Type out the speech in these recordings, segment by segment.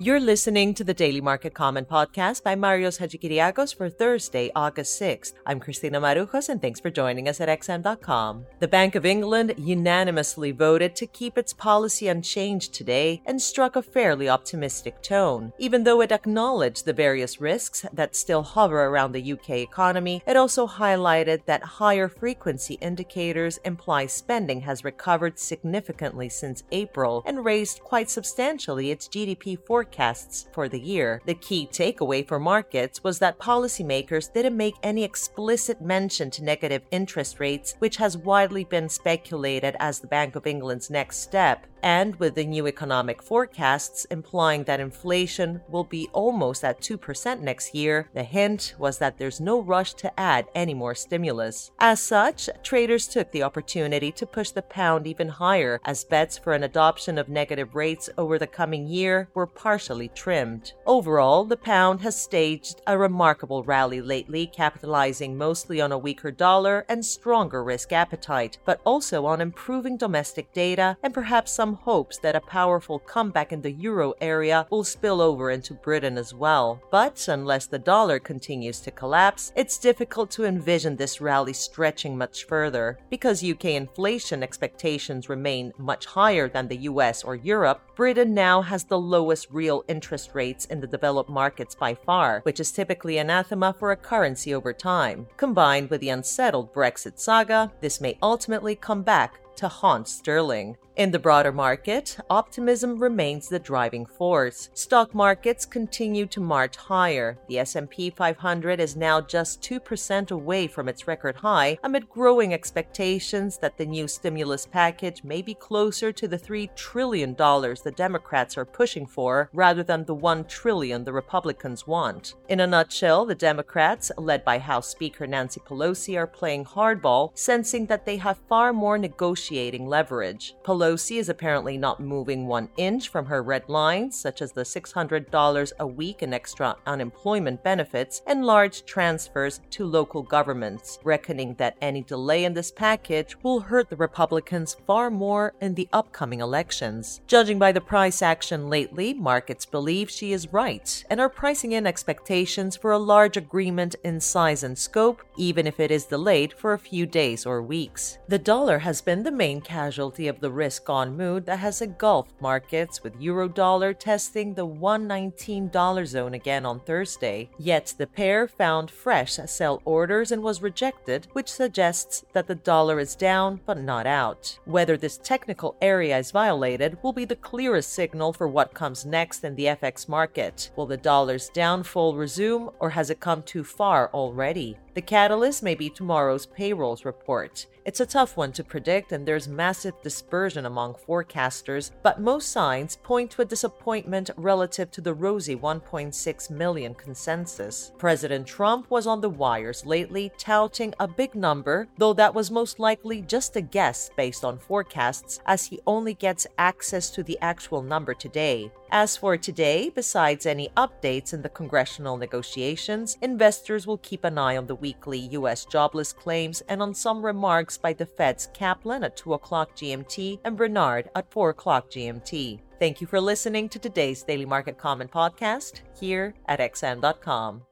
You're listening to the Daily Market Comment podcast by Marios Hadjikyriacos for Thursday, August 6th. I'm Christina Marujos, and thanks for joining us at XM.com. The Bank of England unanimously voted to keep its policy unchanged today and struck a fairly optimistic tone. Even though it acknowledged the various risks that still hover around the UK economy, it also highlighted that higher frequency indicators imply spending has recovered significantly since April and raised quite substantially its GDP forecast forecasts for the year. The key takeaway for markets was that policymakers didn't make any explicit mention to negative interest rates, which has widely been speculated as the Bank of England's next step and with the new economic forecasts implying that inflation will be almost at 2% next year, the hint was that there's no rush to add any more stimulus. As such, traders took the opportunity to push the pound even higher as bets for an adoption of negative rates over the coming year were partially trimmed. Overall, the pound has staged a remarkable rally lately, capitalizing mostly on a weaker dollar and stronger risk appetite, but also on improving domestic data and perhaps some hopes that a powerful comeback in the euro area will spill over into Britain as well. But unless the dollar continues to collapse, it's difficult to envision this rally stretching much further. Because UK inflation expectations remain much higher than the US or Europe, Britain now has the lowest real interest rates in the developed markets by far, which is typically anathema for a currency over time. Combined with the unsettled Brexit saga, this may ultimately come back to haunt sterling. In the broader market, optimism remains the driving force. Stock markets continue to march higher. The S&P 500 is now just 2% away from its record high amid growing expectations that the new stimulus package may be closer to the 3 trillion dollars the Democrats are pushing for rather than the 1 trillion the Republicans want. In a nutshell, the Democrats, led by House Speaker Nancy Pelosi, are playing hardball, sensing that they have far more negotiating leverage. Pelosi is apparently not moving one inch from her red lines, such as the $600 a week in extra unemployment benefits and large transfers to local governments, reckoning that any delay in this package will hurt the Republicans far more in the upcoming elections. Judging by the price action lately, markets believe she is right and are pricing in expectations for a large agreement in size and scope, even if it is delayed for a few days or weeks. The dollar has been the main casualty of the risk on mood that has engulfed markets, with eurodollar testing the $119 zone again on Thursday. Yet the pair found fresh sell orders and was rejected, which suggests that the dollar is down but not out. Whether this technical area is violated will be the clearest signal for what comes next in the FX market. Will the dollar's downfall resume or has it come too far already? The catalyst may be tomorrow's payrolls report. It's a tough one to predict, and there's massive dispersion among forecasters, but most signs point to a disappointment relative to the rosy 1.6 million consensus. President Trump was on the wires lately, touting a big number, though that was most likely just a guess based on forecasts, as he only gets access to the actual number today. As for today, besides any updates in the congressional negotiations, investors will keep an eye on the weekly U.S. jobless claims and on some remarks by the Fed's Kaplan at 2 o'clock GMT and Brainard at 4 o'clock GMT. Thank you for listening to today's Daily Market Comment podcast here at XM.com.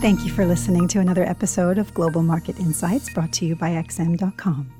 Thank you for listening to another episode of Global Market Insights brought to you by XM.com.